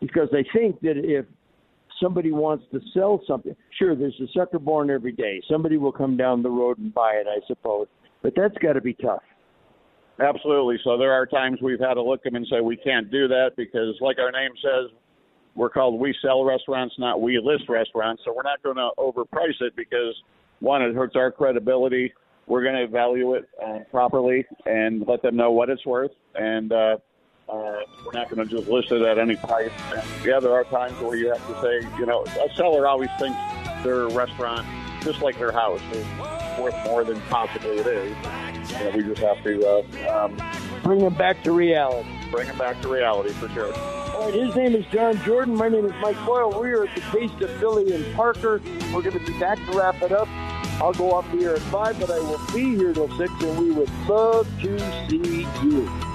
because I think that if somebody wants to sell something, sure, there's a sucker born every day. Somebody will come down the road and buy it, I suppose, but that's got to be tough. Absolutely. So there are times we've had to look them and say we can't do that because, like our name says, we're called We Sell Restaurants, not We List Restaurants. So we're not going to overprice it because one, it hurts our credibility. We're going to value it uh, properly and let them know what it's worth. And uh, uh, we're not going to just list it at any price. And yeah, there are times where you have to say, you know, a seller always thinks their restaurant, just like their house, is worth more than possibly it is. You know, we just have to uh, um, bring them back to reality. Bring them back to reality for sure. All right, his name is John Jordan. My name is Mike Boyle. We are at the Taste of Philly in Parker. We're going to be back to wrap it up. I'll go off the air at 5, but I will be here till 6, and we would love to see you.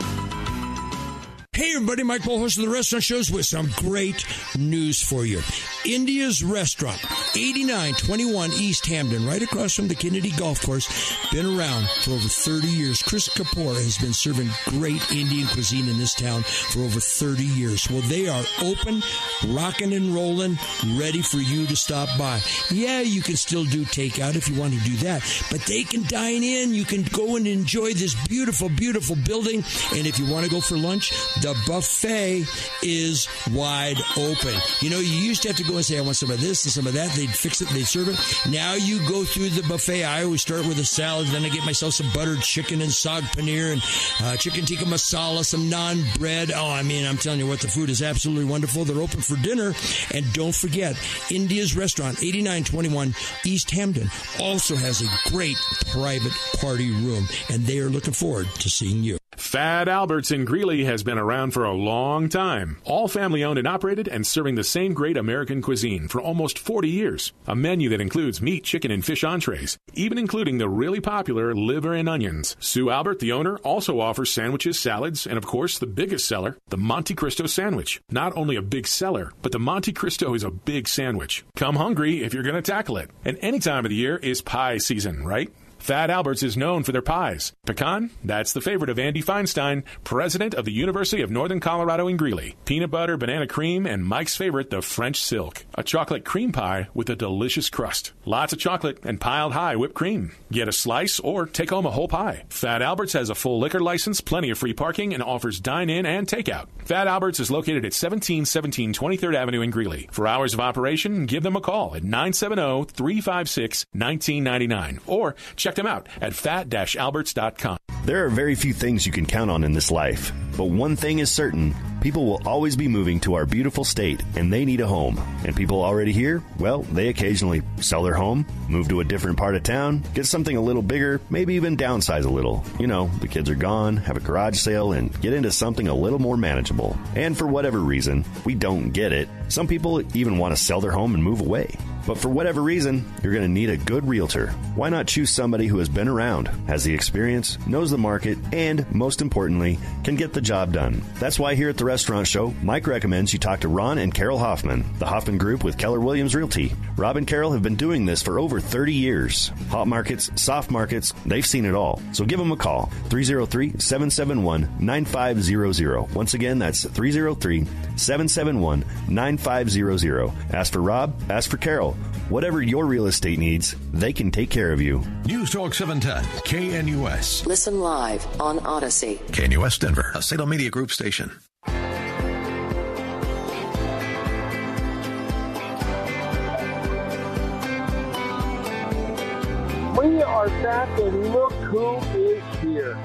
Hey, everybody, Mike Boyle, host of the Restaurant Shows, with some great news for you. India's Restaurant, 8921 East Hampden, right across from the Kennedy Golf Course. Been around for over 30 years. Chris Kapoor has been serving great Indian cuisine in this town for over 30 years. Well, they are open, rocking and rolling, ready for you to stop by. Yeah, you can still do takeout if you want to do that, but they can dine in. You can go and enjoy this beautiful, beautiful building. And if you want to go for lunch, the buffet is wide open. You know, you used to have to go and say, I want some of this and some of that. They'd fix it, they'd serve it. Now you go through the buffet. I always start with a salad, then I get myself some buttered chicken and saag paneer and uh, chicken tikka masala, some naan bread. Oh, I mean, I'm telling you what, the food is absolutely wonderful. They're open for dinner. And don't forget, India's Restaurant, 8921 East Hampden, also has a great private party room. And they are looking forward to seeing you. Fat Alberts in Greeley has been around for a long time. All family owned and operated and serving the same great American cuisine for almost 40 years. A menu that includes meat, chicken, and fish entrees, even including the really popular liver and onions. Sue Albert, the owner, also offers sandwiches, salads, and of course, the biggest seller, the Monte Cristo sandwich. Not only a big seller, but the Monte Cristo is a big sandwich. Come hungry if you're going to tackle it. And any time of the year is pie season, right? Fat Alberts is known for their pies. Pecan, that's the favorite of Andy Feinstein, president of the University of Northern Colorado in Greeley. Peanut butter, banana cream, and Mike's favorite, the French silk. A chocolate cream pie with a delicious crust. Lots of chocolate and piled high whipped cream. Get a slice or take home a whole pie. Fat Alberts has a full liquor license, plenty of free parking, and offers dine in and takeout. Fat Alberts is located at 1717 23rd Avenue in Greeley. For hours of operation, give them a call at 970 356 1999 or check them out at fat-alberts.com. There are very few things you can count on in this life, but one thing is certain people will always be moving to our beautiful state and they need a home. And people already here, well, they occasionally sell their home, move to a different part of town, get something a little bigger, maybe even downsize a little. You know, the kids are gone, have a garage sale, and get into something a little more manageable. And for whatever reason, we don't get it. Some people even want to sell their home and move away. But for whatever reason, you're going to need a good realtor. Why not choose somebody who has been around, has the experience, knows the market, and most importantly, can get the job done? That's why here at the Restaurant Show, Mike recommends you talk to Ron and Carol Hoffman, the Hoffman Group with Keller Williams Realty. Rob and Carol have been doing this for over 30 years. Hot markets, soft markets, they've seen it all. So give them a call 303 771 9500. Once again, that's 303 771 9500. Ask for Rob, ask for Carol. Whatever your real estate needs, they can take care of you. News Talk 710, KNUS. Listen live on Odyssey. KNUS Denver, a Salem Media Group station. We are back, and look who is here.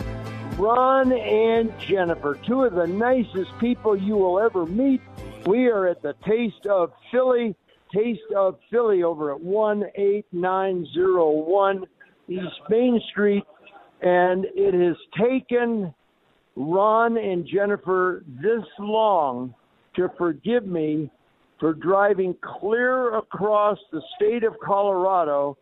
Ron and Jennifer, two of the nicest people you will ever meet. We are at the Taste of Philly, Taste of Philly over at 18901 East Main Street. And it has taken Ron and Jennifer this long to forgive me for driving clear across the state of Colorado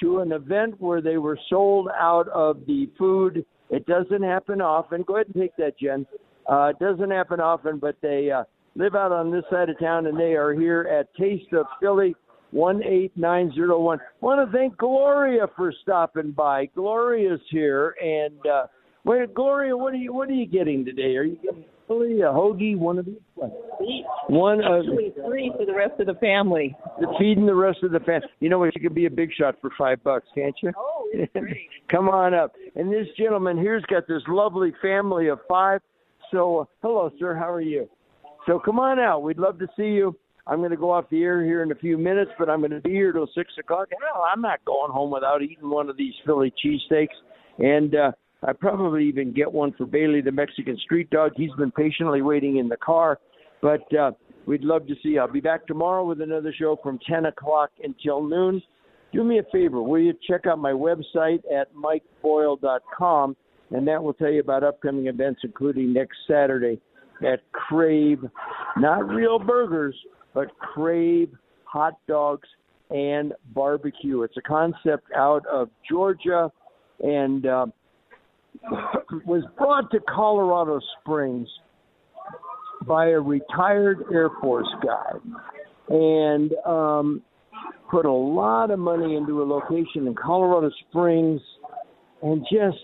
to an event where they were sold out of the food. It doesn't happen often. Go ahead and take that, Jen. Uh, it doesn't happen often, but they uh, live out on this side of town, and they are here at Taste of Philly. 18901. Want to thank Gloria for stopping by. Gloria's here, and uh, wait, Gloria, what are you what are you getting today? Are you getting Philly, a hoagie, one of these? One of Actually, three for the rest of the family. feeding the rest of the family. You know what? You could be a big shot for five bucks, can't you? Oh, it's great. Come on up. And this gentleman here's got this lovely family of five. So, uh, hello, sir. How are you? So, come on out. We'd love to see you. I'm going to go off the air here in a few minutes, but I'm going to be here till six o'clock. Hell, I'm not going home without eating one of these Philly cheesesteaks. And uh, I probably even get one for Bailey, the Mexican street dog. He's been patiently waiting in the car, but uh, we'd love to see you. I'll be back tomorrow with another show from 10 o'clock until noon. Do me a favor, will you check out my website at mikeboyle.com, and that will tell you about upcoming events, including next Saturday at Crave, not real burgers, but Crave hot dogs and barbecue. It's a concept out of Georgia, and uh, was brought to Colorado Springs by a retired Air Force guy and um, put a lot of money into a location in Colorado Springs and just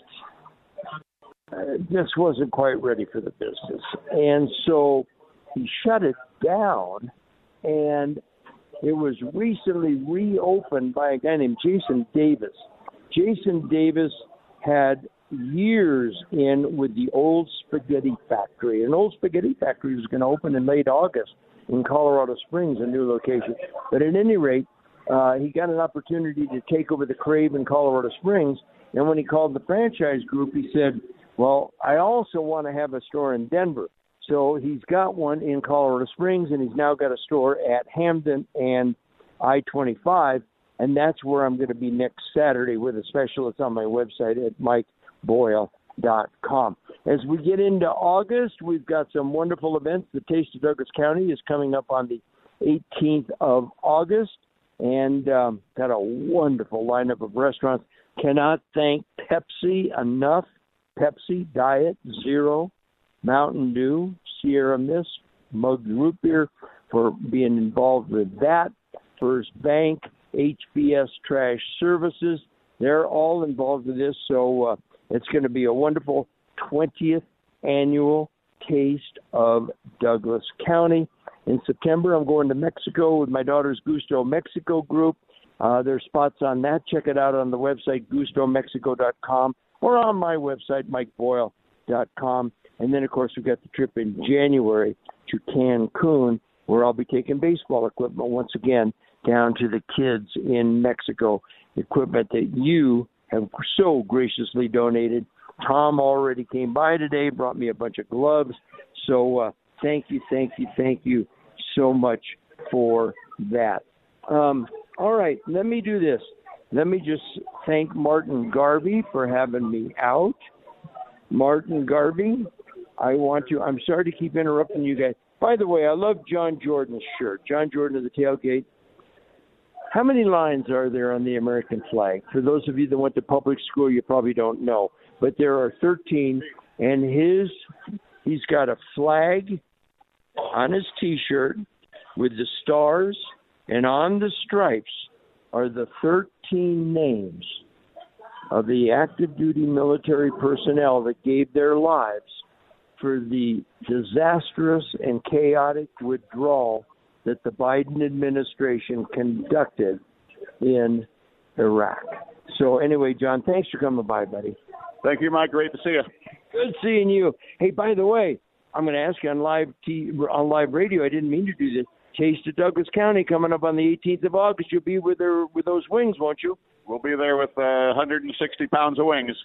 just wasn't quite ready for the business. And so he shut it down and it was recently reopened by a guy named Jason Davis. Jason Davis had years in with the old spaghetti factory. An old spaghetti factory was going to open in late August in Colorado Springs, a new location. But at any rate, uh, he got an opportunity to take over the Crave in Colorado Springs. And when he called the franchise group, he said, Well, I also want to have a store in Denver. So he's got one in Colorado Springs, and he's now got a store at Hampden and I 25. And that's where I'm going to be next Saturday with a special. It's on my website at mikeboyle.com. As we get into August, we've got some wonderful events. The Taste of Douglas County is coming up on the 18th of August, and um, got a wonderful lineup of restaurants. Cannot thank Pepsi enough. Pepsi Diet Zero, Mountain Dew, Sierra Mist, Mug Root Beer for being involved with that. First Bank, HBS Trash Services, they're all involved with this. So uh, it's going to be a wonderful 20th annual Taste of Douglas County. In September, I'm going to Mexico with my daughter's Gusto Mexico group. Uh, there's spots on that. Check it out on the website, gustomexico.com, or on my website, mikeboyle.com. And then, of course, we've got the trip in January to Cancun, where I'll be taking baseball equipment once again down to the kids in Mexico. Equipment that you have so graciously donated. Tom already came by today, brought me a bunch of gloves. So uh, thank you, thank you, thank you so much for that. Um, all right, let me do this. Let me just thank Martin Garvey for having me out. Martin Garvey, I want to, I'm sorry to keep interrupting you guys. By the way, I love John Jordan's shirt. John Jordan of the tailgate. How many lines are there on the American flag? For those of you that went to public school, you probably don't know, but there are 13. And his, he's got a flag on his T-shirt with the stars, and on the stripes are the 13 names of the active duty military personnel that gave their lives for the disastrous and chaotic withdrawal that the Biden administration conducted in Iraq. So, anyway, John, thanks for coming by, buddy. Thank you, Mike. Great to see you. Good seeing you. Hey, by the way, I'm going to ask you on live t- on live radio. I didn't mean to do this. Taste of Douglas County coming up on the 18th of August. You'll be with her with those wings, won't you? We'll be there with uh, 160 pounds of wings.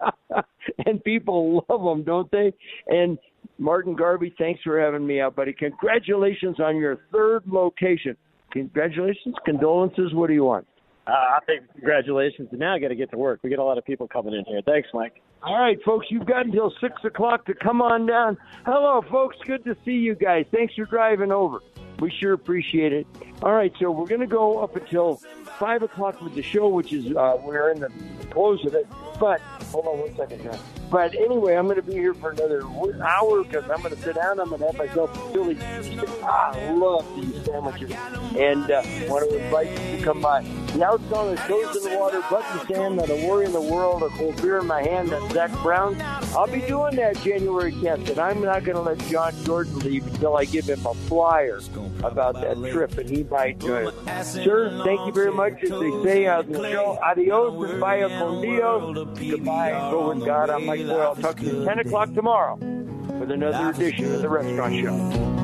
and people love them, don't they? And Martin Garvey, thanks for having me out, buddy. Congratulations on your third location. Congratulations, condolences. What do you want? Uh, I think congratulations. And now I got to get to work. We get a lot of people coming in here. Thanks, Mike. All right, folks, you've got until 6 o'clock to come on down. Hello, folks. Good to see you guys. Thanks for driving over. We sure appreciate it. All right, so we're going to go up until 5 o'clock with the show, which is, uh, we're in the close of it. But, hold on one second, John. But anyway, I'm going to be here for another hour because I'm going to sit down. I'm going to have myself a Philly. I love these sandwiches, and uh, want to invite you to come by. The outcome is toes in the water, in the sand, not a worry in the world, a cold beer in my hand. That's Zac Brown. I'll be doing that January 10th, and I'm not going to let John Jordan leave until I give him a flyer about that trip, and he might join us. Sir, thank you very much. As they say on the show, adios and vaya con Dios. Goodbye and go with God. I'm Mike Boyle. I'll talk to you at 10 o'clock tomorrow with another edition of The Restaurant Show.